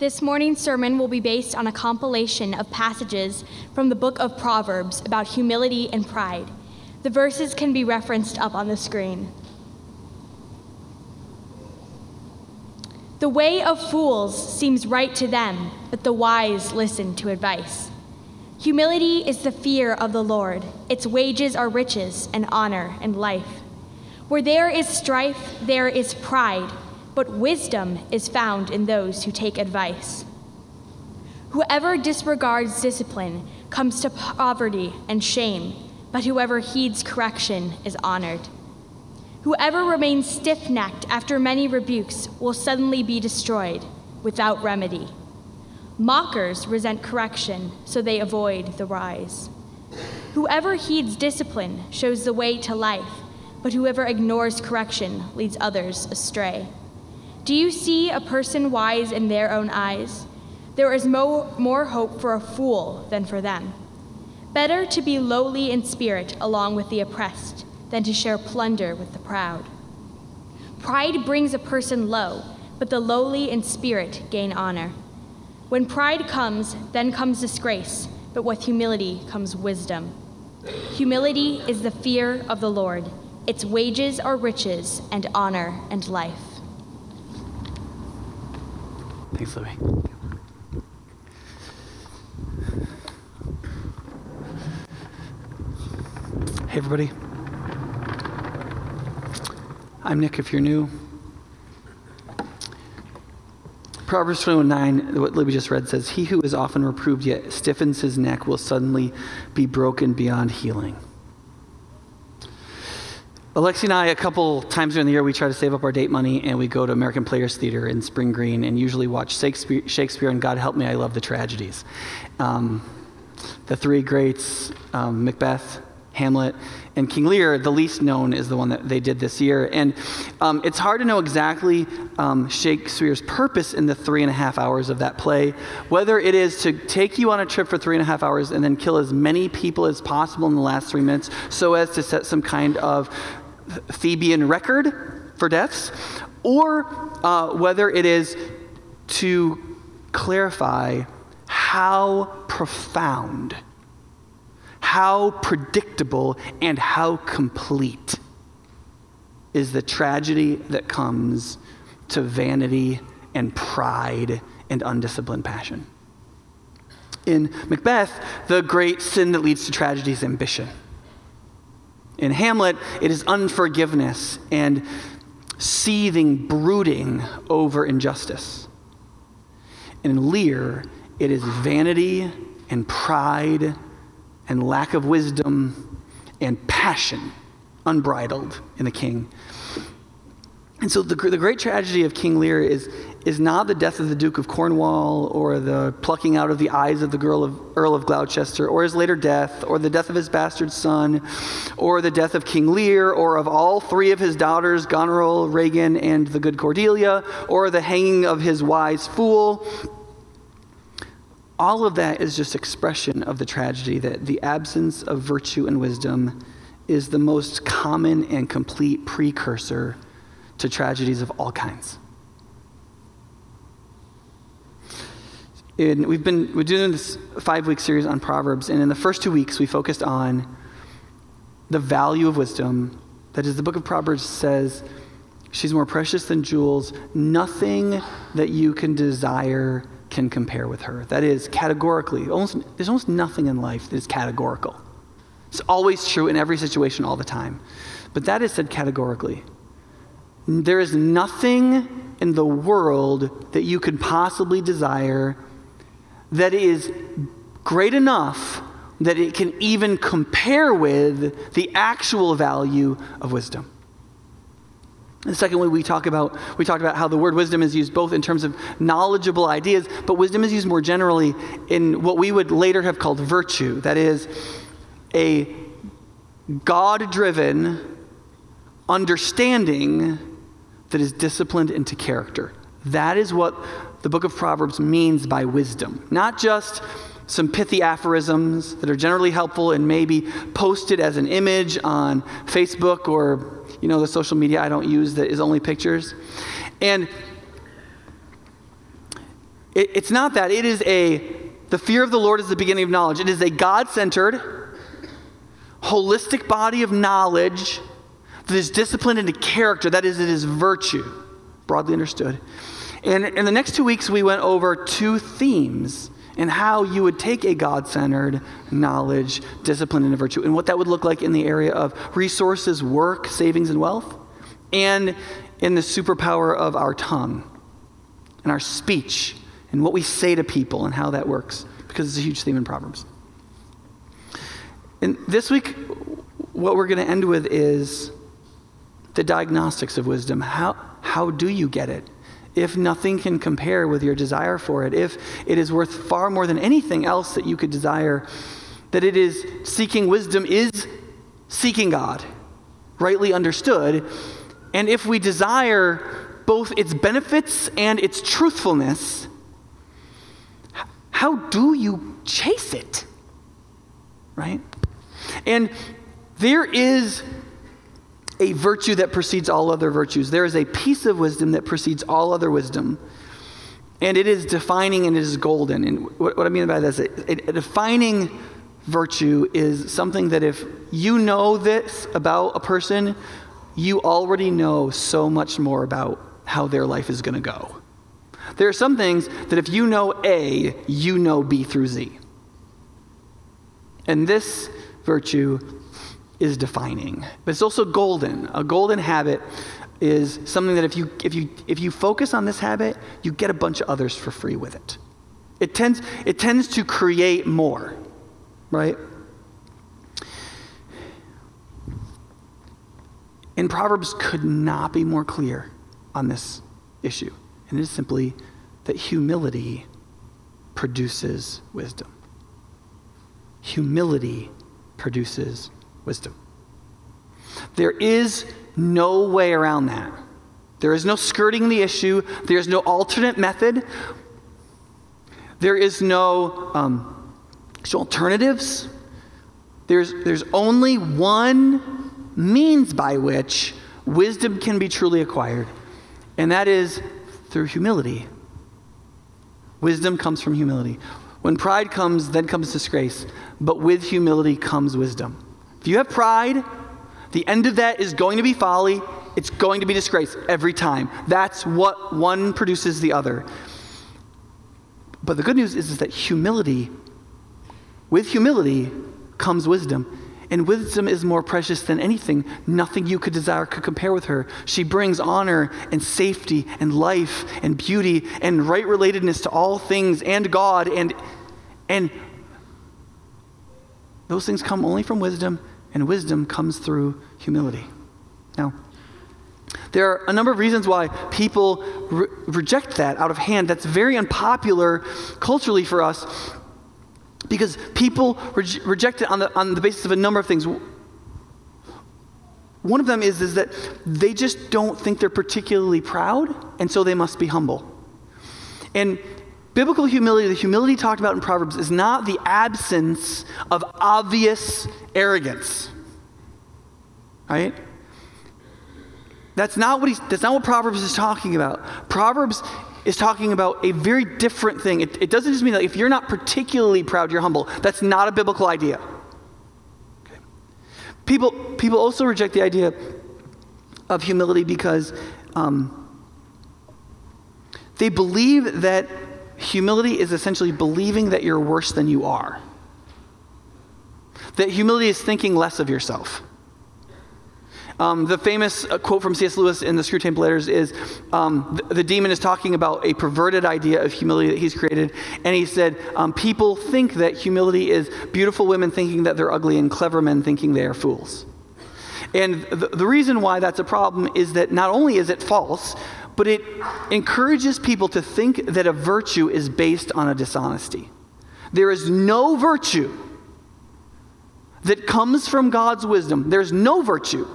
This morning's sermon will be based on a compilation of passages from the book of Proverbs about humility and pride. The verses can be referenced up on the screen. The way of fools seems right to them, but the wise listen to advice. Humility is the fear of the Lord. Its wages are riches and honor and life. Where there is strife, there is pride but wisdom is found in those who take advice. Whoever disregards discipline comes to poverty and shame, but whoever heeds correction is honored. Whoever remains stiff necked after many rebukes will suddenly be destroyed without remedy. Mockers resent correction, so they avoid the rise. Whoever heeds discipline shows the way to life, but whoever ignores correction leads others astray. Do you see a person wise in their own eyes? There is mo- more hope for a fool than for them. Better to be lowly in spirit along with the oppressed than to share plunder with the proud. Pride brings a person low, but the lowly in spirit gain honor. When pride comes, then comes disgrace, but with humility comes wisdom. Humility is the fear of the Lord. Its wages are riches and honor and life. Thanks, Louie. Hey, everybody. I'm Nick, if you're new. Proverbs 21 what Libby just read says, He who is often reproved yet stiffens his neck will suddenly be broken beyond healing. Alexi and I, a couple times during the year, we try to save up our date money and we go to American Players Theater in Spring Green and usually watch Shakespeare, Shakespeare and God Help Me, I Love the Tragedies. Um, the three greats, um, Macbeth, Hamlet, and King Lear, the least known, is the one that they did this year. And um, it's hard to know exactly um, Shakespeare's purpose in the three and a half hours of that play, whether it is to take you on a trip for three and a half hours and then kill as many people as possible in the last three minutes so as to set some kind of Theban record for deaths, or uh, whether it is to clarify how profound, how predictable, and how complete is the tragedy that comes to vanity and pride and undisciplined passion. In Macbeth, the great sin that leads to tragedy is ambition. In Hamlet, it is unforgiveness and seething, brooding over injustice. In Lear, it is vanity and pride and lack of wisdom and passion unbridled in the king. And so the, the great tragedy of King Lear is, is not the death of the Duke of Cornwall or the plucking out of the eyes of the of, Earl of Gloucester or his later death or the death of his bastard son or the death of King Lear or of all three of his daughters, Goneril, Regan, and the good Cordelia or the hanging of his wise fool. All of that is just expression of the tragedy that the absence of virtue and wisdom is the most common and complete precursor to tragedies of all kinds. And we've been we're doing this five week series on Proverbs, and in the first two weeks we focused on the value of wisdom. That is, the book of Proverbs says, "She's more precious than jewels. Nothing that you can desire can compare with her." That is categorically. Almost, there's almost nothing in life that is categorical. It's always true in every situation, all the time. But that is said categorically. There is nothing in the world that you could possibly desire that is great enough that it can even compare with the actual value of wisdom. And secondly, we talk about we talked about how the word wisdom is used both in terms of knowledgeable ideas, but wisdom is used more generally in what we would later have called virtue. That is a God-driven understanding that is disciplined into character. That is what the book of Proverbs means by wisdom. Not just some pithy aphorisms that are generally helpful and maybe posted as an image on Facebook or you know the social media I don't use that is only pictures. And It, it's not that. It is a, the fear of the Lord is the beginning of knowledge. It is a God centered, holistic body of knowledge that is disciplined into character. That is, it is virtue, broadly understood. And in the next two weeks, we went over two themes and how you would take a God centered knowledge, discipline, and virtue, and what that would look like in the area of resources, work, savings, and wealth, and in the superpower of our tongue and our speech and what we say to people and how that works, because it's a huge theme in Proverbs. And this week, what we're going to end with is the diagnostics of wisdom. How, how do you get it? If nothing can compare with your desire for it, if it is worth far more than anything else that you could desire, that it is seeking wisdom is seeking God, rightly understood. And if we desire both its benefits and its truthfulness, how do you chase it? Right? And there is a virtue that precedes all other virtues. There is a piece of wisdom that precedes all other wisdom. And it is defining and it is golden. And what, what I mean by that is a, a defining virtue is something that if you know this about a person, you already know so much more about how their life is going to go. There are some things that if you know A, you know B through Z. And this virtue is defining, but it's also golden. A golden habit is something that if you, if you, if you focus on this habit, you get a bunch of others for free with it. It tends, it tends to create more, right? And Proverbs could not be more clear on this issue. And it is simply that humility produces wisdom. Humility produces wisdom. There is no way around that. There is no skirting the issue. There is no alternate method. There is no, um, alternatives. There's, there's only one means by which wisdom can be truly acquired, and that is through humility. Wisdom comes from humility. When pride comes, then comes disgrace. But with humility comes wisdom. If you have pride, the end of that is going to be folly. It's going to be disgrace every time. That's what one produces the other. But the good news is, is that humility, with humility comes wisdom. And wisdom is more precious than anything. Nothing you could desire could compare with her. She brings honor and safety and life and beauty and right relatedness to all things and God. And, and those things come only from wisdom and wisdom comes through humility. Now, there are a number of reasons why people re- reject that out of hand. That's very unpopular culturally for us because people re- reject it on the, on the basis of a number of things. One of them is, is that they just don't think they're particularly proud, and so they must be humble. And biblical humility, the humility talked about in Proverbs, is not the absence of obvious arrogance. Right? That's not what he's, that's not what Proverbs is talking about. Proverbs is talking about a very different thing. It, it doesn't just mean that if you're not particularly proud, you're humble. That's not a biblical idea. Okay. People, people also reject the idea of humility because um, they believe that humility is essentially believing that you're worse than you are. That humility is thinking less of yourself. Um, the famous uh, quote from C.S. Lewis in the Screwtape Letters is um, the, the, demon is talking about a perverted idea of humility that he's created. And he said, um, People think that humility is beautiful women thinking that they're ugly and clever men thinking they are fools. And the, the reason why that's a problem is that not only is it false, but it encourages people to think that a virtue is based on a dishonesty. There is no virtue that comes from God's wisdom. There's no virtue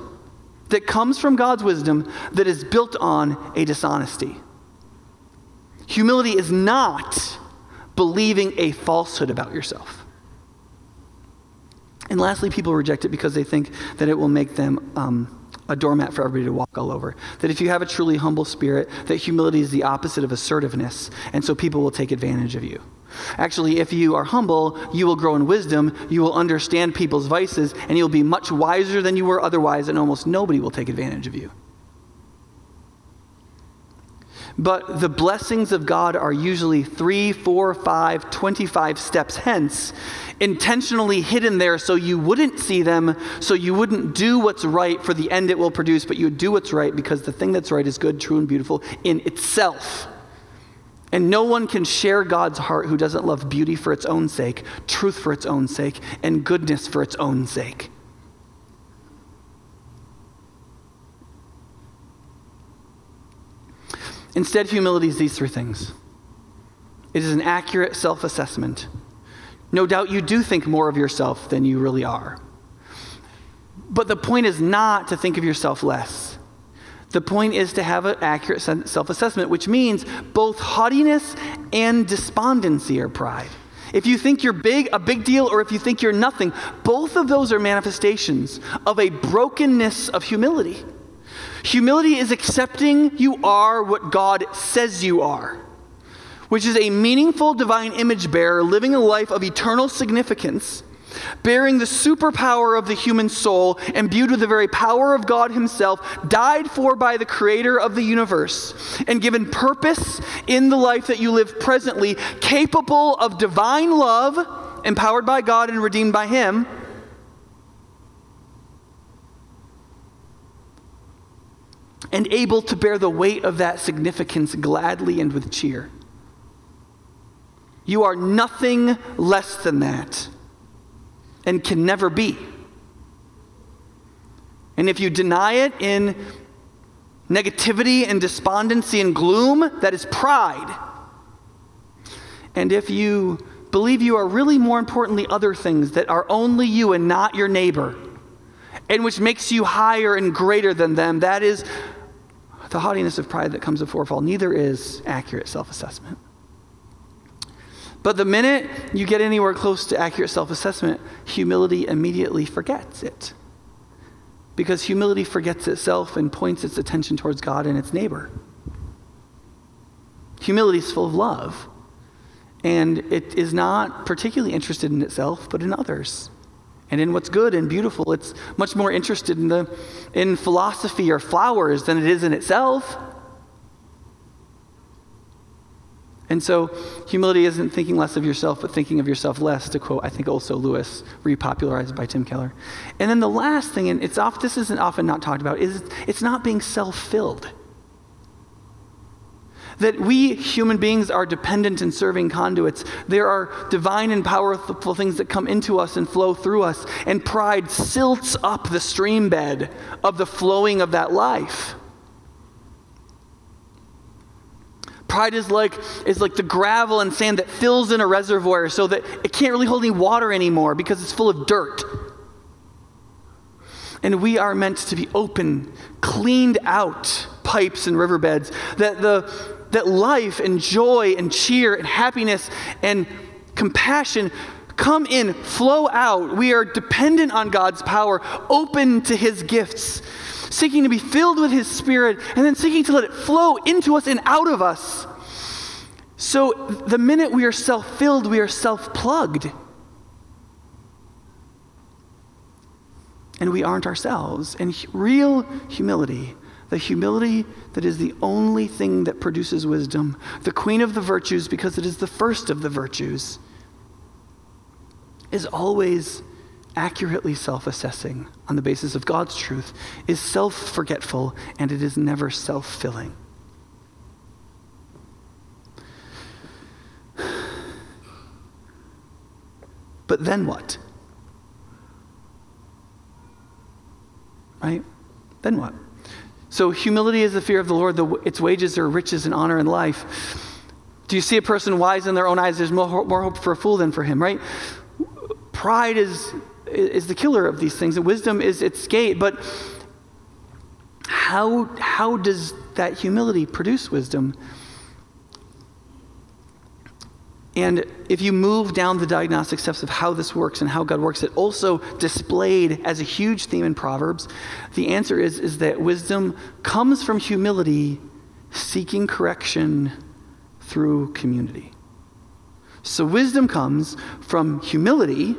that comes from God's wisdom that is built on a dishonesty. Humility is not believing a falsehood about yourself. And lastly, people reject it because they think that it will make them um, a doormat for everybody to walk all over. That if you have a truly humble spirit, that humility is the opposite of assertiveness, and so people will take advantage of you. Actually, if you are humble, you will grow in wisdom, you will understand people's vices, and you'll be much wiser than you were otherwise, and almost nobody will take advantage of you. But the blessings of God are usually three, four, five, 25 steps hence, intentionally hidden there so you wouldn't see them, so you wouldn't do what's right for the end it will produce, but you would do what's right because the thing that's right is good, true, and beautiful in itself. And no one can share God's heart who doesn't love beauty for its own sake, truth for its own sake, and goodness for its own sake. Instead, humility is these three things it is an accurate self assessment. No doubt you do think more of yourself than you really are. But the point is not to think of yourself less. The point is to have an accurate self assessment, which means both haughtiness and despondency are pride. If you think you're big, a big deal, or if you think you're nothing, both of those are manifestations of a brokenness of humility. Humility is accepting you are what God says you are, which is a meaningful divine image bearer living a life of eternal significance, bearing the superpower of the human soul, imbued with the very power of God Himself, died for by the Creator of the universe, and given purpose in the life that you live presently, capable of divine love, empowered by God and redeemed by Him and able to bear the weight of that significance gladly and with cheer. You are nothing less than that and can never be. And if you deny it in negativity and despondency and gloom, that is pride. And if you believe you are really more importantly other things that are only you and not your neighbor, and which makes you higher and greater than them, that is the haughtiness of pride that comes before fall. Neither is accurate self assessment. But the minute you get anywhere close to accurate self assessment, humility immediately forgets it. Because humility forgets itself and points its attention towards God and its neighbor. Humility is full of love, and it is not particularly interested in itself, but in others and in what's good and beautiful. It's much more interested in, the, in philosophy or flowers than it is in itself. And so, humility isn't thinking less of yourself, but thinking of yourself less, to quote, I think, also Lewis, repopularized by Tim Keller. And then the last thing, and it's off, this isn't often not talked about, is it's not being self filled that we human beings are dependent and serving conduits. There are divine and powerful things that come into us and flow through us, and pride silts up the stream bed of the flowing of that life. Pride is like, is like the gravel and sand that fills in a reservoir so that it can't really hold any water anymore because it's full of dirt. And we are meant to be open, cleaned out pipes and riverbeds, that the that life and joy and cheer and happiness and compassion come in, flow out. We are dependent on God's power, open to His gifts, seeking to be filled with His Spirit, and then seeking to let it flow into us and out of us. So the minute we are self filled, we are self plugged. And we aren't ourselves. And real humility the humility that is the only thing that produces wisdom, the queen of the virtues, because it is the first of the virtues, is always accurately self assessing on the basis of God's truth, is self forgetful, and it is never self filling. But then what? Right? Then what? So, humility is the fear of the Lord. The, its wages are riches and honor and life. Do you see a person wise in their own eyes? There's more, more hope for a fool than for him, right? Pride is, is the killer of these things, and wisdom is its gate. But how, how does that humility produce wisdom? And if you move down the diagnostic steps of how this works and how God works, it also displayed as a huge theme in Proverbs. The answer is, is that wisdom comes from humility, seeking correction through community. So wisdom comes from humility,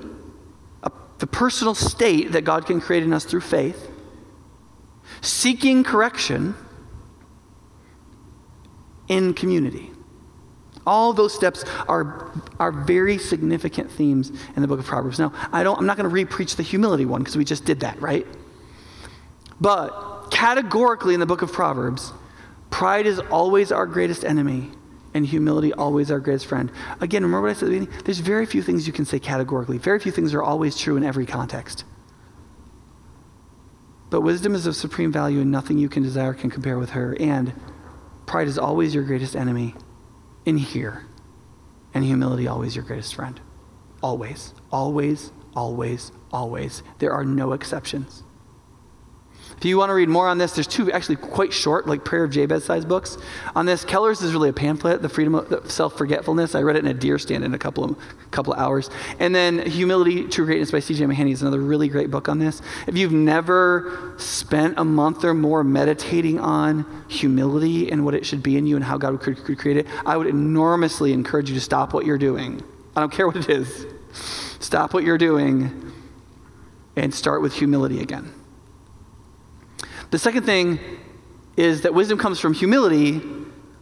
a, the personal state that God can create in us through faith, seeking correction in community. All those steps are, are very significant themes in the book of Proverbs. Now, I don't, I'm not going to re-preach the humility one because we just did that, right? But categorically in the book of Proverbs, pride is always our greatest enemy and humility always our greatest friend. Again, remember what I said at the beginning? There's very few things you can say categorically. Very few things are always true in every context. But wisdom is of supreme value, and nothing you can desire can compare with her. And pride is always your greatest enemy in here, and humility always your greatest friend. Always, always, always, always. There are no exceptions. If you want to read more on this, there's two actually quite short, like Prayer of Jabez size books on this. Keller's is really a pamphlet, The Freedom of Self Forgetfulness. I read it in a deer stand in a couple of, couple of hours. And then Humility, True Greatness by C.J. Mahaney is another really great book on this. If you've never spent a month or more meditating on humility and what it should be in you and how God could, could create it, I would enormously encourage you to stop what you're doing. I don't care what it is. Stop what you're doing and start with humility again. The second thing is that wisdom comes from humility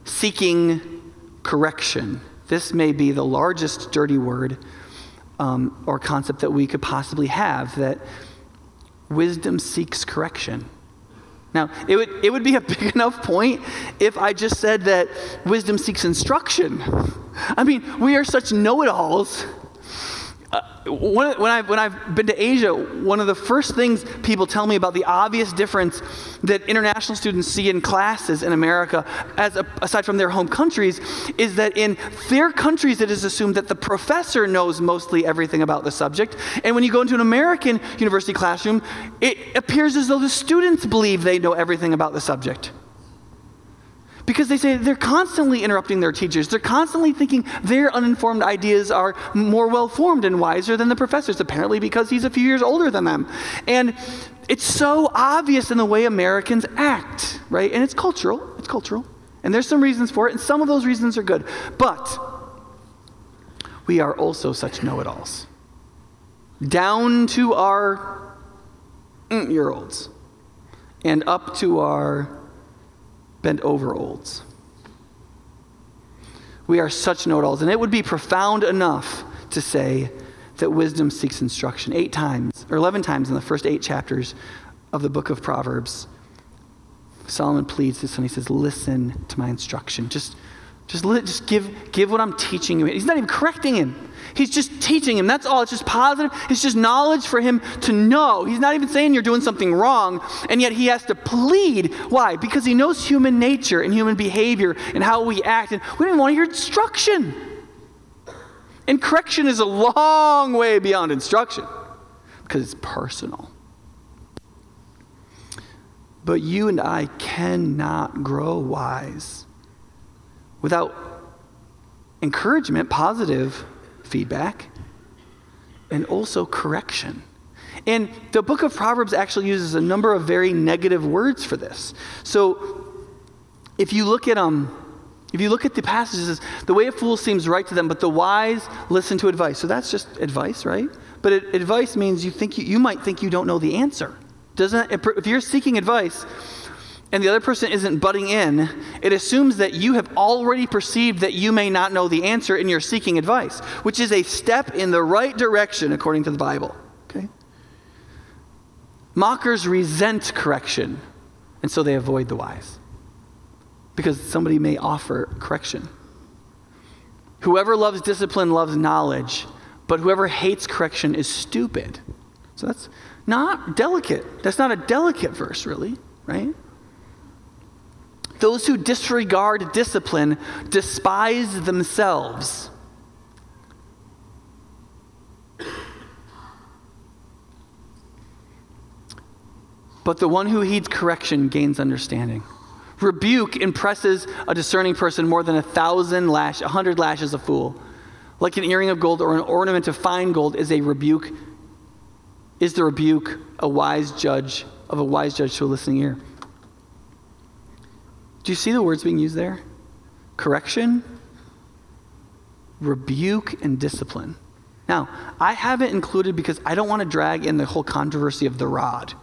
seeking correction. This may be the largest dirty word um, or concept that we could possibly have that wisdom seeks correction. Now, it would, it would be a big enough point if I just said that wisdom seeks instruction. I mean, we are such know it alls Uh, when, when, I've, when I've been to Asia, one of the first things people tell me about the obvious difference that international students see in classes in America, as a, aside from their home countries, is that in their countries it is assumed that the professor knows mostly everything about the subject. And when you go into an American university classroom, it appears as though the students believe they know everything about the subject. Because they say they're constantly interrupting their teachers. They're constantly thinking their uninformed ideas are more well formed and wiser than the professors, apparently because he's a few years older than them. And it's so obvious in the way Americans act, right? And it's cultural. It's cultural. And there's some reasons for it, and some of those reasons are good. But we are also such know it alls. Down to our year olds and up to our bent over olds. We are such know it alls. And it would be profound enough to say that wisdom seeks instruction. Eight times, or 11 times in the first eight chapters of the book of Proverbs, Solomon pleads his son. He says, Listen to my instruction. Just, just, just give, give what I'm teaching you. He's not even correcting him. He's just teaching him. That's all. It's just positive. It's just knowledge for him to know. He's not even saying you're doing something wrong, and yet he has to plead. Why? Because he knows human nature and human behavior and how we act, and we don't want to hear instruction. And correction is a long way beyond instruction because it's personal. But you and I cannot grow wise without encouragement, positive feedback, and also correction. And the book of Proverbs actually uses a number of very negative words for this. So if you look at um, if you look at the passages, the way a fool seems right to them, but the wise listen to advice. So that's just advice, right? But it, advice means you think you, you might think you don't know the answer. Doesn't if you're seeking advice, and the other person isn't butting in, it assumes that you have already perceived that you may not know the answer and you're seeking advice, which is a step in the right direction according to the Bible. Okay? Mockers resent correction, and so they avoid the wise because somebody may offer correction. Whoever loves discipline loves knowledge, but whoever hates correction is stupid. So that's not delicate. That's not a delicate verse, really, right? Those who disregard discipline despise themselves. But the one who heeds correction gains understanding. Rebuke impresses a discerning person more than a thousand lash, a hundred lashes a fool. like an earring of gold or an ornament of fine gold, is a rebuke. Is the rebuke a wise judge of a wise judge to a listening ear? Do you see the words being used there? Correction, rebuke, and discipline. Now, I haven't included because I don't want to drag in the whole controversy of the rod.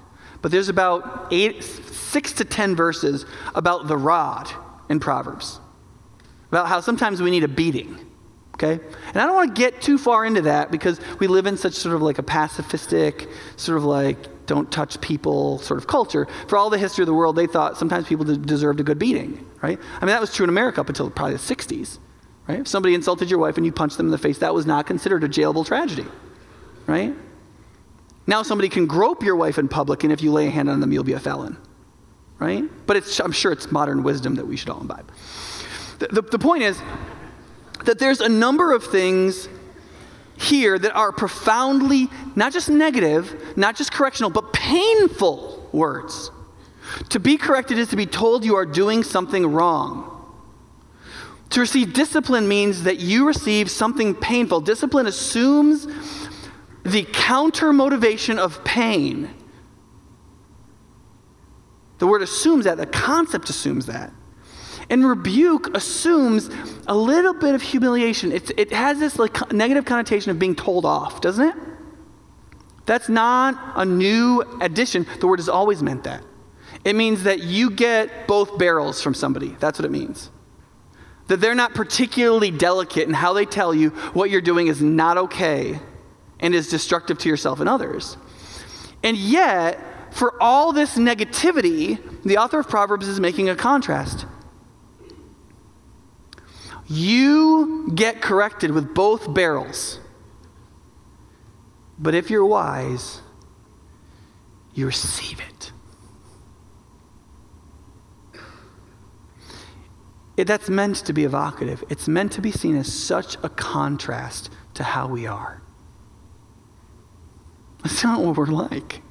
But there's about eight, six to ten verses about the rod in Proverbs, about how sometimes we need a beating. Okay? And I don't want to get too far into that because we live in such sort of like a pacifistic, sort of like don't touch people sort of culture. For all the history of the world, they thought sometimes people deserved a good beating, right? I mean, that was true in America up until probably the 60s. Right? If somebody insulted your wife and you punched them in the face, that was not considered a jailable tragedy. Right? Now somebody can grope your wife in public, and if you lay a hand on them, you'll be a felon. Right? But it's, I'm sure it's modern wisdom that we should all imbibe. The, the, the point is that there's a number of things here that are profoundly, not just negative, not just correctional, but painful words. To be corrected is to be told you are doing something wrong. To receive discipline means that you receive something painful. Discipline assumes the counter motivation of pain. The word assumes that, the concept assumes that. And rebuke assumes a little bit of humiliation. It's, it has this like negative connotation of being told off, doesn't it? That's not a new addition. The word has always meant that. It means that you get both barrels from somebody. That's what it means that they're not particularly delicate in how they tell you what you're doing is not okay and is destructive to yourself and others. And yet, for all this negativity, the author of Proverbs is making a contrast. You get corrected with both barrels. But if you're wise, you receive it. it, that's meant to be evocative. It's meant to be seen as such a contrast to how we are. That's not what we're like.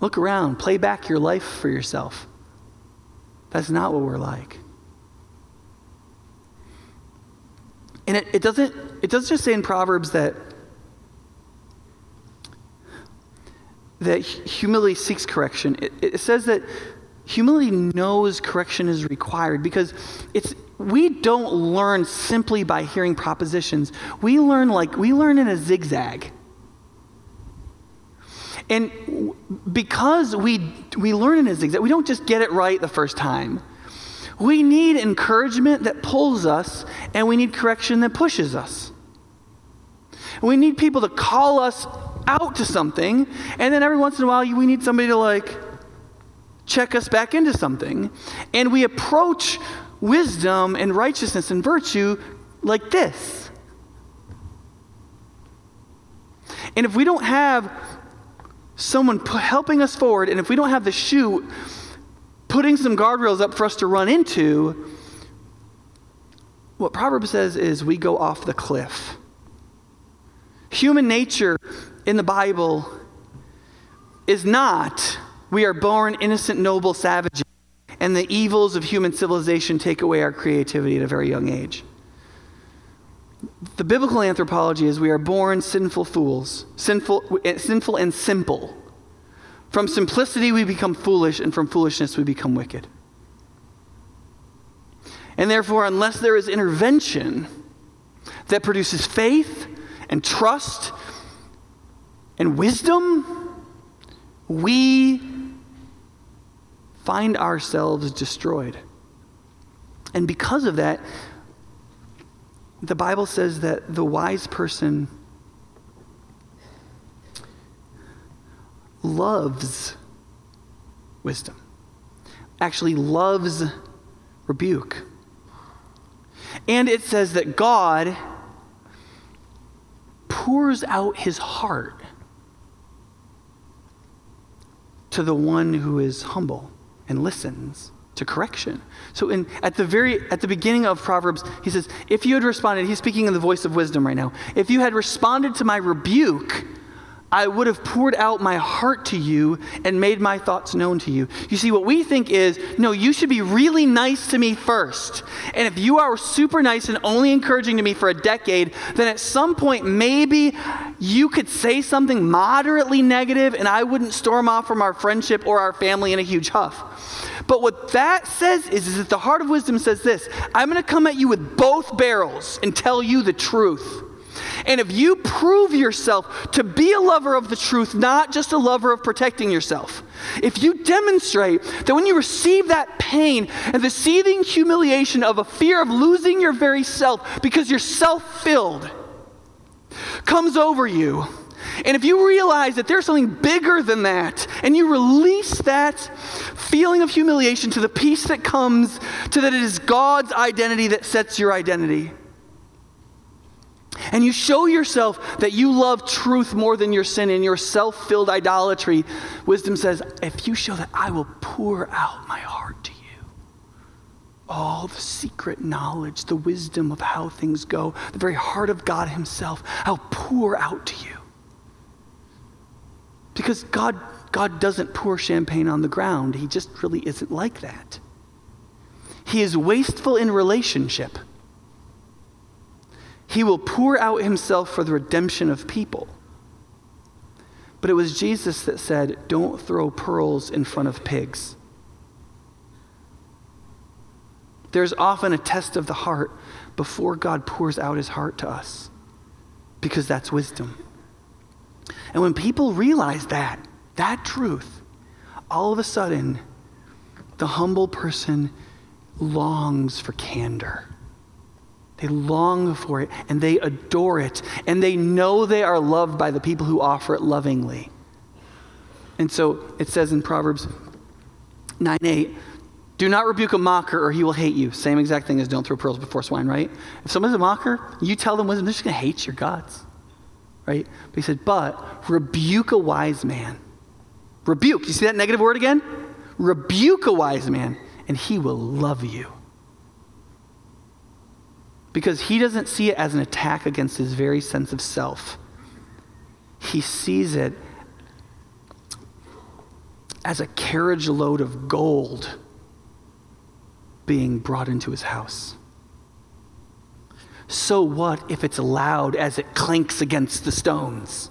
Look around, play back your life for yourself. That's not what we're like. And it, it, doesn't, it doesn't just say in Proverbs that, that humility seeks correction. It, it says that Humility knows correction is required because it's we don't learn simply by hearing propositions. We learn like we learn in a zigzag. And because we we learn in a zigzag, we don't just get it right the first time. We need encouragement that pulls us, and we need correction that pushes us. We need people to call us out to something, and then every once in a while, we need somebody to like check us back into something. And we approach wisdom and righteousness and virtue like this. And if we don't have someone helping us forward, and if we don't have the shoe putting some guardrails up for us to run into, what Proverbs says is we go off the cliff. Human nature in the Bible is not we are born innocent, noble savages, and the evils of human civilization take away our creativity at a very young age. The biblical anthropology is we are born sinful fools, sinful, sinful and simple. From simplicity, we become foolish, and from foolishness, we become wicked. And therefore, unless there is intervention that produces faith and trust and wisdom, we find ourselves destroyed. And because of that, the Bible says that the wise person loves wisdom, actually loves rebuke. And it says that God pours out his heart to the one who is humble and listens to correction. So in, at the very at the beginning of Proverbs, he says, if you had responded, he's speaking in the voice of wisdom right now. If you had responded to my rebuke, I would have poured out my heart to you and made my thoughts known to you. You see, what we think is, no, you should be really nice to me first. And if you are super nice and only encouraging to me for a decade, then at some point, maybe you could say something moderately negative and I wouldn't storm off from our friendship or our family in a huge huff. But what that says is, is that the heart of wisdom says this I'm going to come at you with both barrels and tell you the truth. And if you prove yourself to be a lover of the truth, not just a lover of protecting yourself, if you demonstrate that when you receive that pain and the seething humiliation of a fear of losing your very self because you're self filled comes over you, and if you realize that there's something bigger than that, and you release that feeling of humiliation to the peace that comes to that it is God's identity that sets your identity and you show yourself that you love truth more than your sin and your self filled idolatry, wisdom says, if you show that, I will pour out my heart to you. All the secret knowledge, the wisdom of how things go, the very heart of God Himself, I'll pour out to you. Because God, God doesn't pour champagne on the ground, He just really isn't like that. He is wasteful in relationship. He will pour out himself for the redemption of people. But it was Jesus that said, Don't throw pearls in front of pigs. There's often a test of the heart before God pours out his heart to us, because that's wisdom. And when people realize that, that truth, all of a sudden, the humble person longs for candor. They long for it and they adore it and they know they are loved by the people who offer it lovingly. And so it says in Proverbs 9 8, do not rebuke a mocker or he will hate you. Same exact thing as don't throw pearls before swine, right? If someone's a mocker, you tell them wisdom, they're just going to hate your gods, right? But he said, but rebuke a wise man. Rebuke. You see that negative word again? Rebuke a wise man and he will love you because he doesn't see it as an attack against his very sense of self. He sees it as a carriage load of gold being brought into his house. So what if it's loud as it clanks against the stones?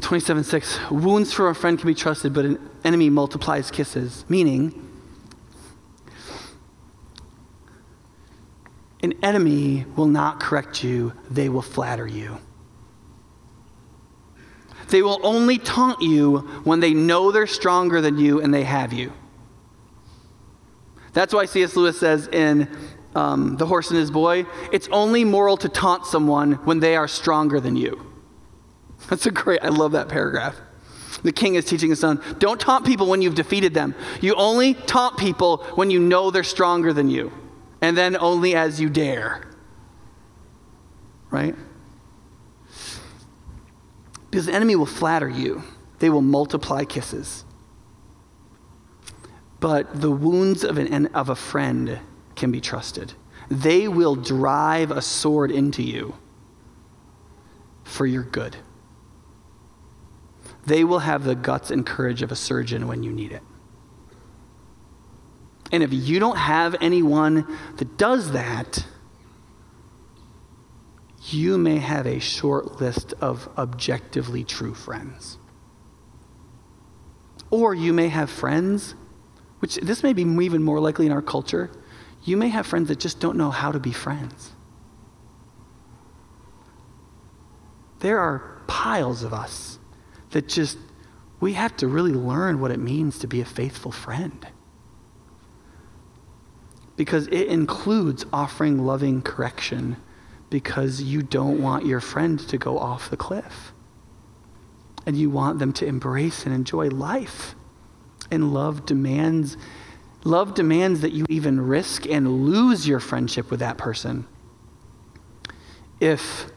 27 6 Wounds from a friend can be trusted, but an enemy multiplies kisses. Meaning, An enemy will not correct you, they will flatter you. They will only taunt you when they know they're stronger than you and they have you. That's why C.S. Lewis says in um, The Horse and His Boy it's only moral to taunt someone when they are stronger than you. That's a great, I love that paragraph. The king is teaching his son don't taunt people when you've defeated them. You only taunt people when you know they're stronger than you and then only as you dare. Right? Because the enemy will flatter you, they will multiply kisses. But the wounds of, an, of a friend can be trusted. They will drive a sword into you for your good. They will have the guts and courage of a surgeon when you need it. And if you don't have anyone that does that, you may have a short list of objectively true friends. Or you may have friends, which this may be even more likely in our culture, you may have friends that just don't know how to be friends. There are piles of us that just, we have to really learn what it means to be a faithful friend because it includes offering loving correction because you don't want your friend to go off the cliff. And you want them to embrace and enjoy life. And love demands love demands that you even risk and lose your friendship with that person. If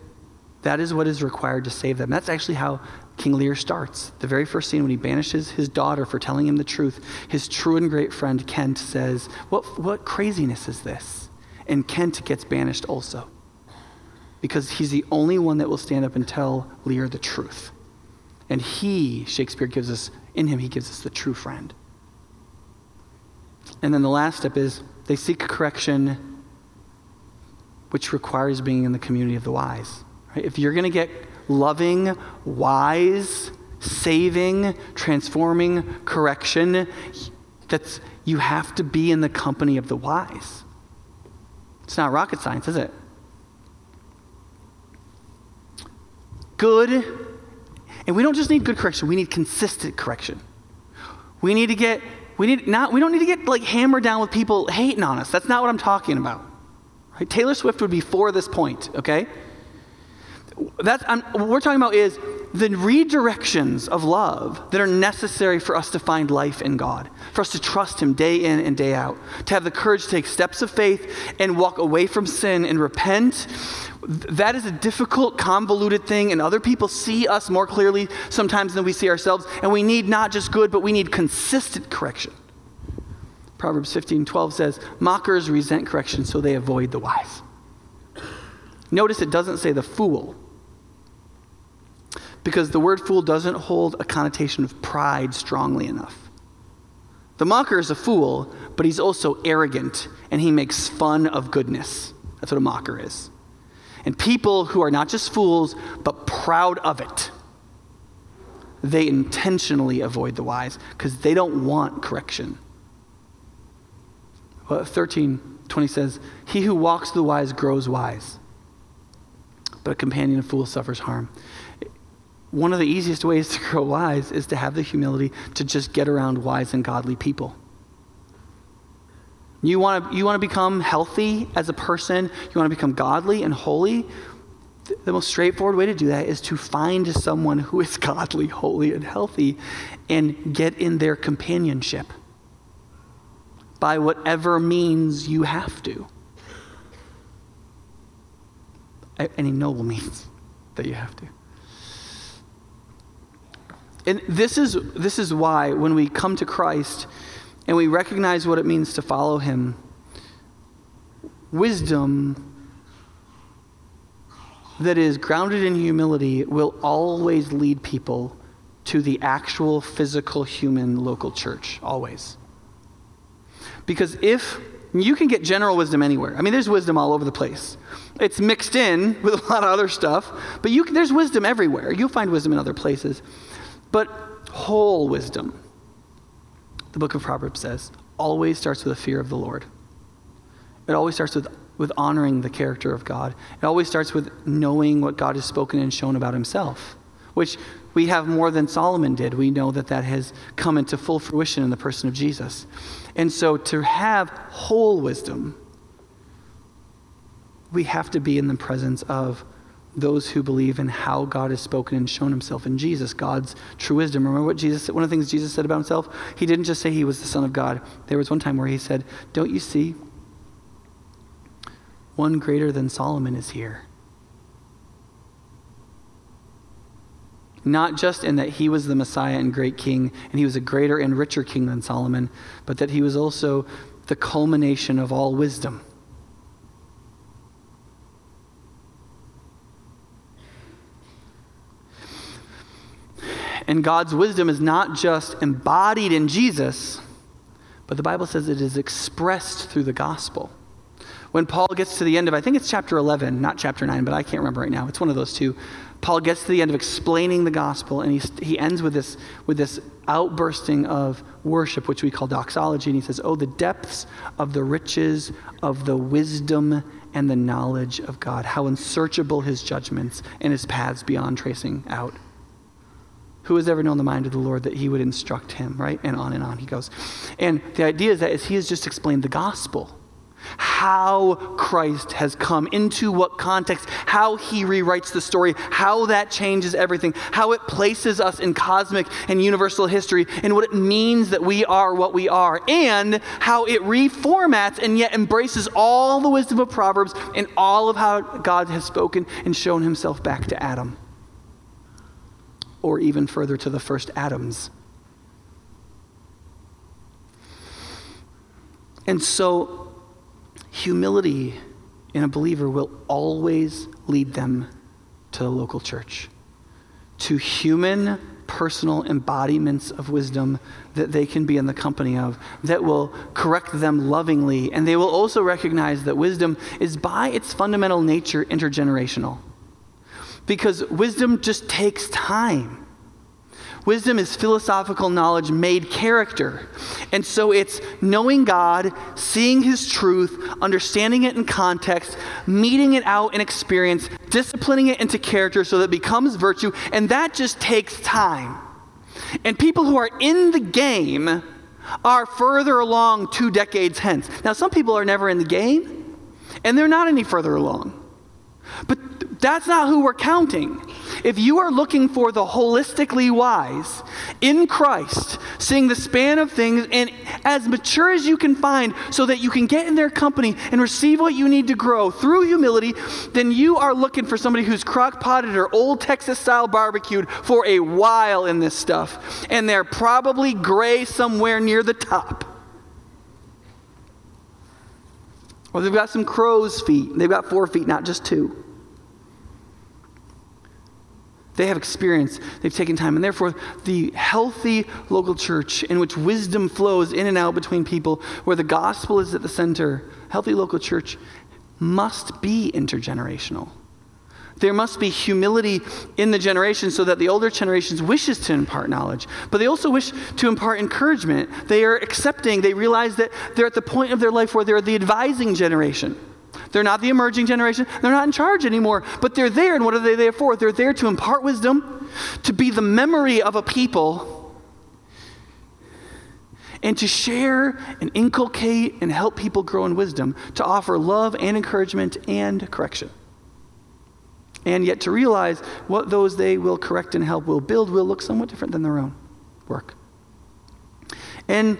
that is what is required to save them. That's actually how King Lear starts. The very first scene when he banishes his daughter for telling him the truth, his true and great friend Kent says, What, what craziness is this? And Kent gets banished also. because he's the only one that will stand up and tell Lear the truth. And he, Shakespeare gives us, in him, he gives us the true friend. And then the last step is they seek correction, which requires being in the community of the wise. Right? If you're going to get loving, wise, saving, transforming correction, that's, you have to be in the company of the wise. It's not rocket science, is it? Good, and we don't just need good correction, we need consistent correction. We need to get, we need not, we don't need to get like hammered down with people hating on us. That's not what I'm talking about. Right? Taylor Swift would be for this point, okay? That's, I'm, what we're talking about is the redirections of love that are necessary for us to find life in God, for us to trust Him day in and day out, to have the courage to take steps of faith and walk away from sin and repent. That is a difficult, convoluted thing, and other people see us more clearly sometimes than we see ourselves. And we need not just good, but we need consistent correction. Proverbs 15 12 says, Mockers resent correction, so they avoid the wise. Notice it doesn't say the fool because the word fool doesn't hold a connotation of pride strongly enough. The mocker is a fool, but he's also arrogant and he makes fun of goodness. That's what a mocker is. And people who are not just fools, but proud of it, they intentionally avoid the wise because they don't want correction. Well, 13 20 says, He who walks the wise grows wise, but a companion of fools suffers harm one of the easiest ways to grow wise is to have the humility to just get around wise and godly people. You want to you want to become healthy as a person, you want to become godly and holy. The most straightforward way to do that is to find someone who is godly, holy, and healthy and get in their companionship by whatever means you have to. Any noble means that you have to. And this is, this is why when we come to Christ and we recognize what it means to follow him, wisdom that is grounded in humility will always lead people to the actual physical human local church, always. Because if you can get general wisdom anywhere, I mean, there's wisdom all over the place. It's mixed in with a lot of other stuff, but you, there's wisdom everywhere. You'll find wisdom in other places. But whole wisdom, the book of Proverbs says, always starts with a fear of the Lord. It always starts with, with honoring the character of God. It always starts with knowing what God has spoken and shown about himself, which we have more than Solomon did. We know that that has come into full fruition in the person of Jesus. And so to have whole wisdom, we have to be in the presence of those who believe in how God has spoken and shown himself in Jesus, God's true wisdom. Remember what Jesus said? One of the things Jesus said about himself? He didn't just say he was the Son of God. There was one time where he said, Don't you see? One greater than Solomon is here. Not just in that he was the Messiah and great king, and he was a greater and richer king than Solomon, but that he was also the culmination of all wisdom. And God's wisdom is not just embodied in Jesus, but the Bible says it is expressed through the gospel. When Paul gets to the end of, I think it's chapter 11, not chapter 9, but I can't remember right now. It's one of those two. Paul gets to the end of explaining the gospel, and he, he ends with this, with this outbursting of worship, which we call doxology. And he says, Oh, the depths of the riches of the wisdom and the knowledge of God. How unsearchable his judgments and his paths beyond tracing out. Who has ever known the mind of the Lord that he would instruct him, right? And on and on he goes. And the idea is that is he has just explained the gospel. How Christ has come, into what context, how he rewrites the story, how that changes everything, how it places us in cosmic and universal history, and what it means that we are what we are, and how it reformats and yet embraces all the wisdom of Proverbs and all of how God has spoken and shown himself back to Adam or even further to the first Adams. And so, humility in a believer will always lead them to the local church, to human, personal embodiments of wisdom that they can be in the company of, that will correct them lovingly. And they will also recognize that wisdom is, by its fundamental nature, intergenerational. Because wisdom just takes time. Wisdom is philosophical knowledge made character. And so it's knowing God, seeing His truth, understanding it in context, meting it out in experience, disciplining it into character so that it becomes virtue. And that just takes time. And people who are in the game are further along two decades hence. Now, some people are never in the game, and they're not any further along. But that's not who we're counting. If you are looking for the holistically wise in Christ, seeing the span of things and as mature as you can find so that you can get in their company and receive what you need to grow through humility, then you are looking for somebody who's crock potted or old Texas style barbecued for a while in this stuff. And they're probably gray somewhere near the top. Or they've got some crow's feet. They've got four feet, not just two. They have experience, they've taken time, and therefore, the healthy local church in which wisdom flows in and out between people, where the gospel is at the center, healthy local church must be intergenerational. There must be humility in the generation so that the older generations wishes to impart knowledge, but they also wish to impart encouragement. They are accepting, they realize that they're at the point of their life where they're the advising generation. They're not the emerging generation. They're not in charge anymore, but they're there. And what are they there for? They're there to impart wisdom, to be the memory of a people, and to share and inculcate and help people grow in wisdom, to offer love and encouragement and correction. And yet to realize what those they will correct and help will build will look somewhat different than their own work. And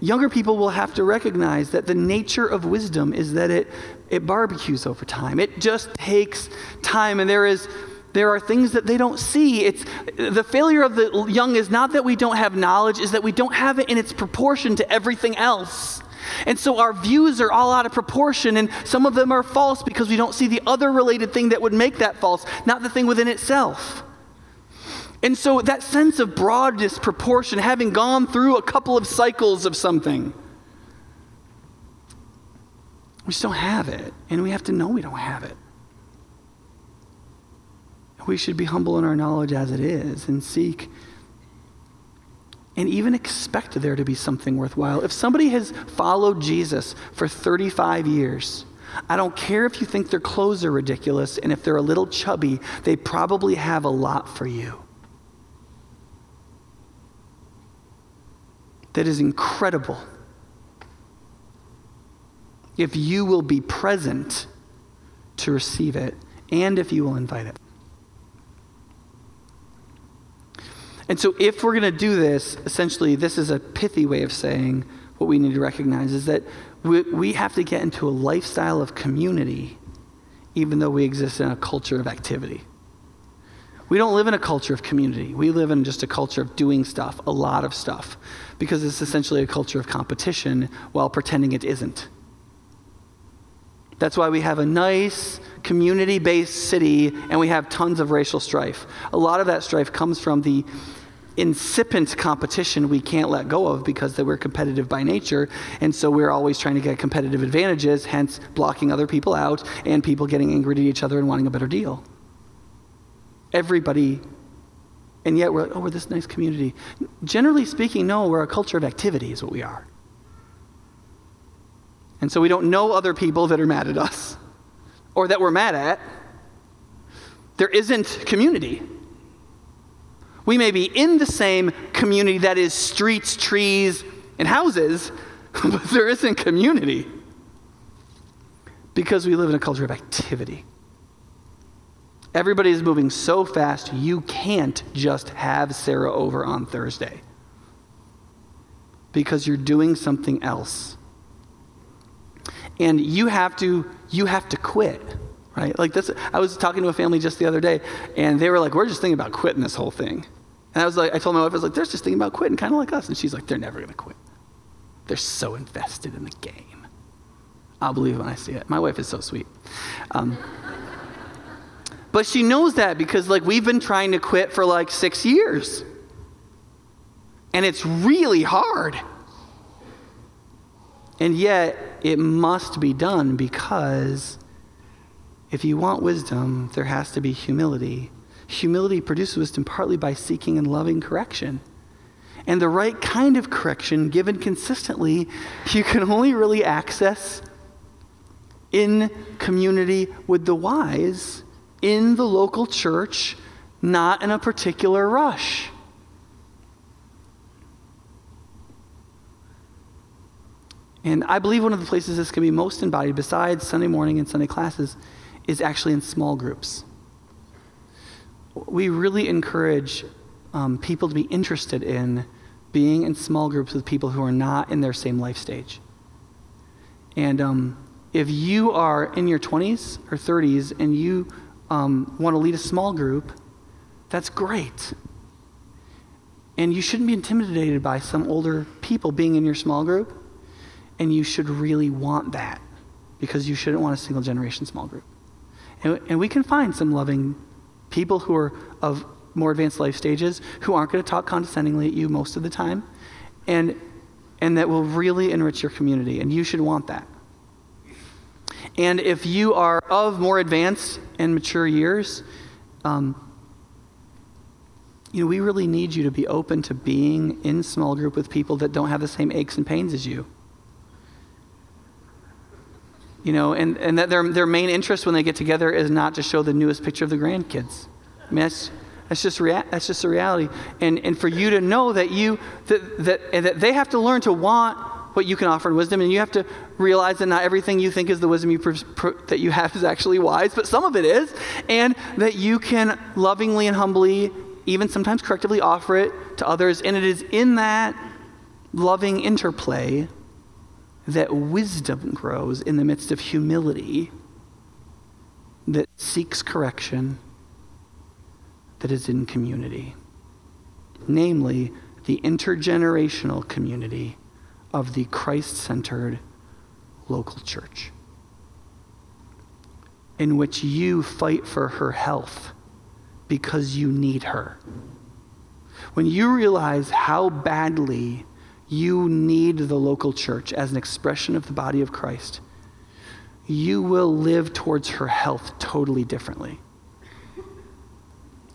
Younger people will have to recognize that the nature of wisdom is that it, it barbecues over time. It just takes time, and there is there are things that they don't see. It's the failure of the young is not that we don't have knowledge, is that we don't have it in its proportion to everything else. And so our views are all out of proportion, and some of them are false because we don't see the other related thing that would make that false, not the thing within itself. And so that sense of broad disproportion, having gone through a couple of cycles of something, we don't have it. And we have to know we don't have it. We should be humble in our knowledge as it is and seek and even expect there to be something worthwhile. If somebody has followed Jesus for 35 years, I don't care if you think their clothes are ridiculous and if they're a little chubby, they probably have a lot for you. That is incredible. If you will be present to receive it, and if you will invite it. And so, if we're going to do this, essentially, this is a pithy way of saying what we need to recognize is that we, we have to get into a lifestyle of community, even though we exist in a culture of activity. We don't live in a culture of community. We live in just a culture of doing stuff, a lot of stuff, because it's essentially a culture of competition while pretending it isn't. That's why we have a nice community based city and we have tons of racial strife. A lot of that strife comes from the incipient competition we can't let go of because we're competitive by nature. And so we're always trying to get competitive advantages, hence blocking other people out and people getting angry at each other and wanting a better deal everybody, and yet we're like, oh, we're this nice community. Generally speaking, no, we're a culture of activity, is what we are. And so we don't know other people that are mad at us or that we're mad at. There isn't community. We may be in the same community that is streets, trees, and houses, but there isn't community because we live in a culture of activity. Everybody is moving so fast, you can't just have Sarah over on Thursday because you're doing something else. And you have to you have to quit, right? Like this I was talking to a family just the other day and they were like, "We're just thinking about quitting this whole thing." And I was like I told my wife I was like, "They're just thinking about quitting kind of like us." And she's like, "They're never going to quit. They're so invested in the game." I'll believe it when I see it. My wife is so sweet. Um, but she knows that because, like, we've been trying to quit for like six years. And it's really hard. And yet, it must be done because if you want wisdom, there has to be humility. Humility produces wisdom partly by seeking and loving correction. And the right kind of correction, given consistently, you can only really access in community with the wise, in the local church, not in a particular rush. And I believe one of the places this can be most embodied, besides Sunday morning and Sunday classes, is actually in small groups. We really encourage um, people to be interested in being in small groups with people who are not in their same life stage. And um, if you are in your 20s or 30s and you um, want to lead a small group, that's great. And you shouldn't be intimidated by some older people being in your small group and you should really want that because you shouldn't want a single generation small group. And, and we can find some loving people who are of more advanced life stages who aren't going to talk condescendingly at you most of the time and, and that will really enrich your community. And you should want that. And if you are of more advanced and mature years, um, you know, we really need you to be open to being in small group with people that don't have the same aches and pains as you you know, and, and that their, their main interest when they get together is not to show the newest picture of the grandkids. I mean, that's, that's just, rea- that's just a reality. And, and for you to know that, you, that, that, that they have to learn to want what you can offer in wisdom, and you have to realize that not everything you think is the wisdom you pr- pr- that you have is actually wise, but some of it is, and that you can lovingly and humbly, even sometimes correctively, offer it to others. And it is in that loving interplay that wisdom grows in the midst of humility that seeks correction that is in community, namely the intergenerational community of the Christ centered local church, in which you fight for her health because you need her. When you realize how badly you need the local church as an expression of the body of Christ, you will live towards her health totally differently.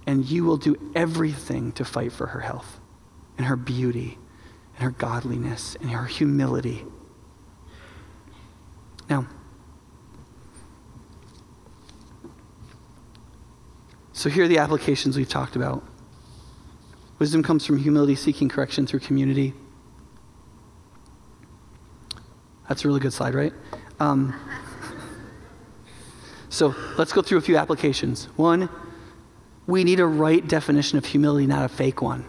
And you will do everything to fight for her health and her beauty and her godliness and her humility. Now, so here are the applications we've talked about. Wisdom comes from humility, seeking correction through community. That's a really good slide, right? Um, so let's go through a few applications. One, we need a right definition of humility, not a fake one.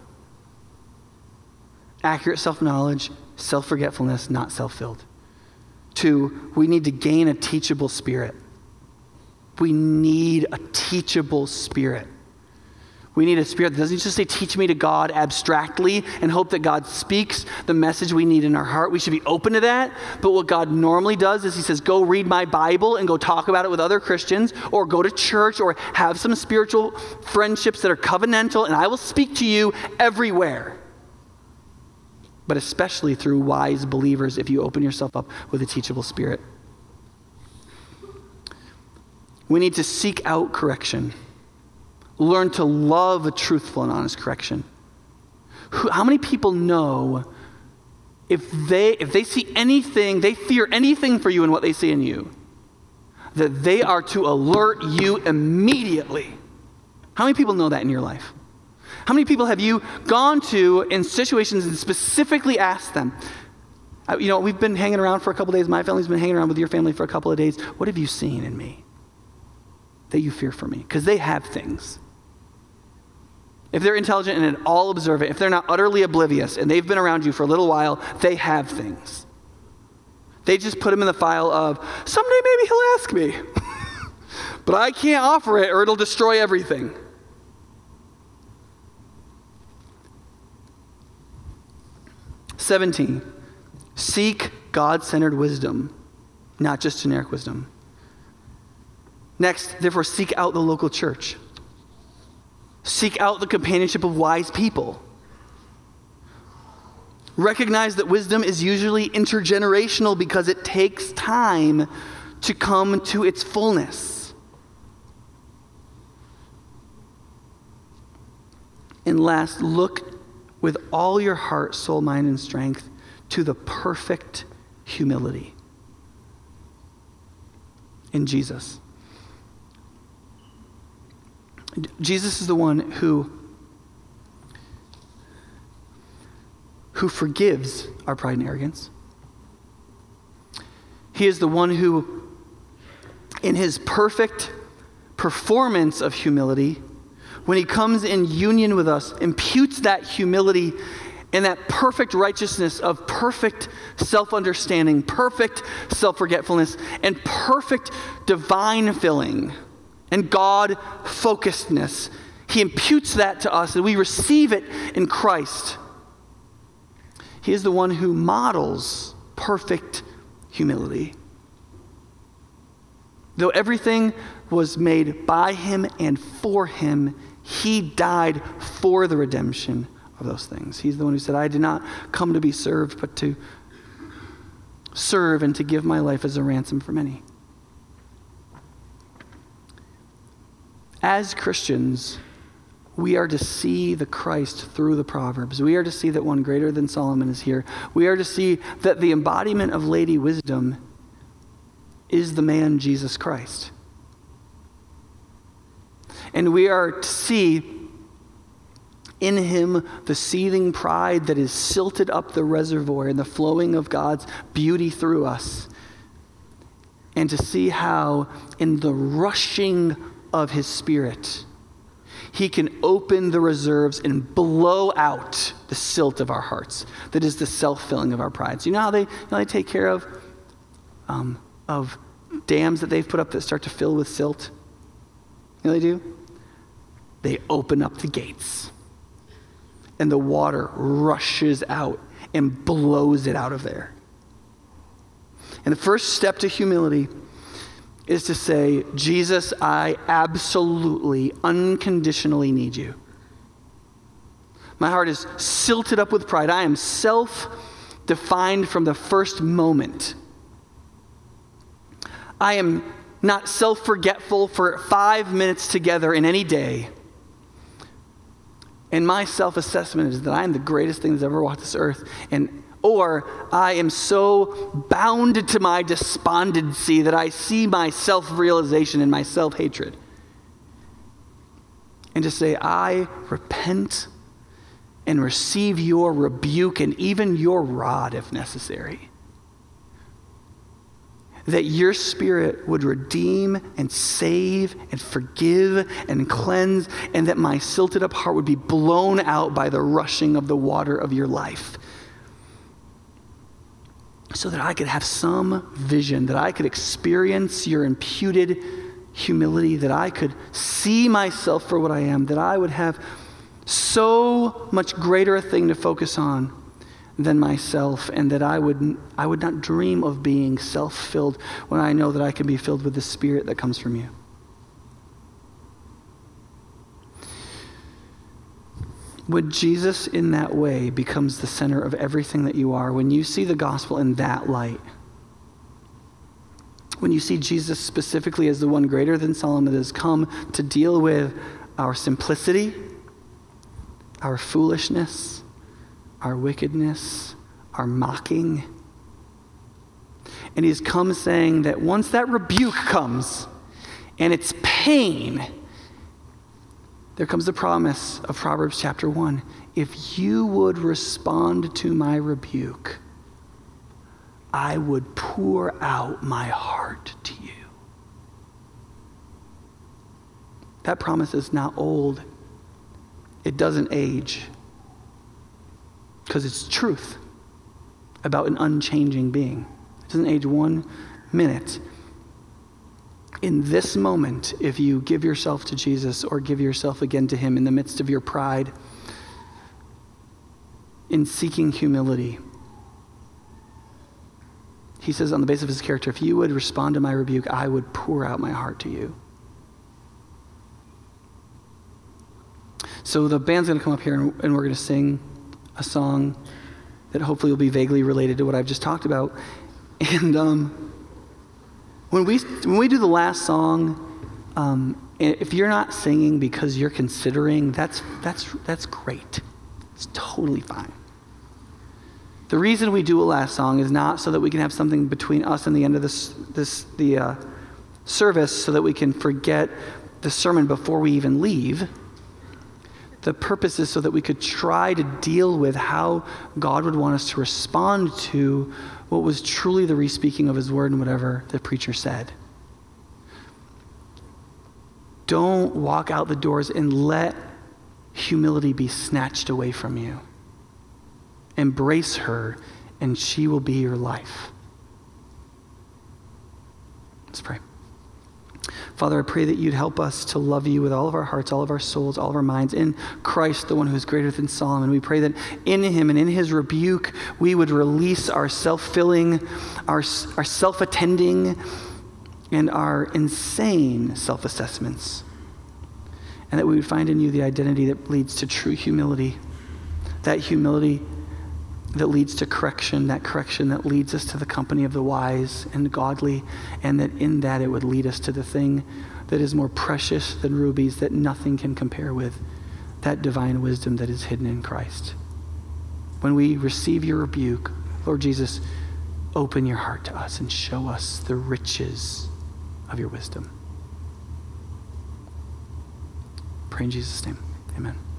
Accurate self knowledge, self forgetfulness, not self filled. Two, we need to gain a teachable spirit. We need a teachable spirit. We need a spirit that doesn't just say, teach me to God abstractly and hope that God speaks the message we need in our heart. We should be open to that. But what God normally does is He says, go read my Bible and go talk about it with other Christians, or go to church, or have some spiritual friendships that are covenantal, and I will speak to you everywhere. But especially through wise believers if you open yourself up with a teachable spirit. We need to seek out correction learn to love a truthful and honest correction. Who, how many people know if they, if they see anything, they fear anything for you and what they see in you, that they are to alert you immediately? How many people know that in your life? How many people have you gone to in situations and specifically asked them? You know, we've been hanging around for a couple days. My family's been hanging around with your family for a couple of days. What have you seen in me that you fear for me? Because they have things if they're intelligent and at all observant, if they're not utterly oblivious and they've been around you for a little while, they have things. They just put them in the file of, someday maybe he'll ask me, but I can't offer it or it'll destroy everything. Seventeen, seek God centered wisdom, not just generic wisdom. Next, therefore, seek out the local church. Seek out the companionship of wise people. Recognize that wisdom is usually intergenerational because it takes time to come to its fullness. And last, look with all your heart, soul, mind, and strength to the perfect humility in Jesus. Jesus is the one who, who forgives our pride and arrogance. He is the one who, in his perfect performance of humility, when he comes in union with us, imputes that humility and that perfect righteousness of perfect self understanding, perfect self forgetfulness, and perfect divine filling and God focusedness. He imputes that to us, and we receive it in Christ. He is the one who models perfect humility. Though everything was made by him and for him, he died for the redemption of those things. He's the one who said, I did not come to be served, but to serve and to give my life as a ransom for many. As Christians, we are to see the Christ through the Proverbs. We are to see that one greater than Solomon is here. We are to see that the embodiment of Lady Wisdom is the man Jesus Christ. And we are to see in him the seething pride that is silted up the reservoir and the flowing of God's beauty through us. And to see how, in the rushing of his spirit, he can open the reserves and blow out the silt of our hearts. That is the self filling of our pride. So, you know how they, you know, they take care of, um, of dams that they've put up that start to fill with silt? You know they do? They open up the gates, and the water rushes out and blows it out of there. And the first step to humility is to say, Jesus, I absolutely, unconditionally need you. My heart is silted up with pride. I am self defined from the first moment. I am not self forgetful for five minutes together in any day. And my self assessment is that I am the greatest thing that's ever walked this earth. And or I am so bound to my despondency that I see my self realization and my self hatred. And to say, I repent and receive your rebuke and even your rod if necessary. That your spirit would redeem and save and forgive and cleanse, and that my silted up heart would be blown out by the rushing of the water of your life. So that I could have some vision, that I could experience your imputed humility, that I could see myself for what I am, that I would have so much greater a thing to focus on than myself, and that I would, I would not dream of being self filled when I know that I can be filled with the Spirit that comes from you. When Jesus, in that way, becomes the center of everything that you are, when you see the gospel in that light, when you see Jesus specifically as the one greater than Solomon that has come to deal with our simplicity, our foolishness, our wickedness, our mocking. And he's come saying that once that rebuke comes and it's pain, there comes the promise of Proverbs chapter 1. If you would respond to my rebuke, I would pour out my heart to you. That promise is not old, it doesn't age, because it's truth about an unchanging being. It doesn't age one minute in this moment, if you give yourself to Jesus or give yourself again to Him in the midst of your pride, in seeking humility, He says, on the basis of his character, if you would respond to my rebuke, I would pour out my heart to you. So the band's going to come up here and, and we're going to sing a song that hopefully will be vaguely related to what I've just talked about. And um, when, we, when we do the last song, um, if you're not singing because you're considering, that's, that's, that's great. It's totally fine. The reason we do a last song is not so that we can have something between us and the end of this, this the uh, service so that we can forget the sermon before we even leave. The purpose is so that we could try to deal with how God would want us to respond to what was truly the respeaking of his word and whatever the preacher said. Don't walk out the doors and let humility be snatched away from you. Embrace her, and she will be your life. Let's pray. Father, I pray that you'd help us to love you with all of our hearts, all of our souls, all of our minds, in Christ, the one who is greater than Solomon. We pray that in him and in his rebuke, we would release our self filling, our, our self attending, and our insane self assessments. And that we would find in you the identity that leads to true humility. That humility that leads to correction, that correction that leads us to the company of the wise and godly, and that in that it would lead us to the thing that is more precious than rubies that nothing can compare with that divine wisdom that is hidden in Christ. When we receive your rebuke, Lord Jesus, open your heart to us and show us the riches of your wisdom. Pray in Jesus' name. Amen.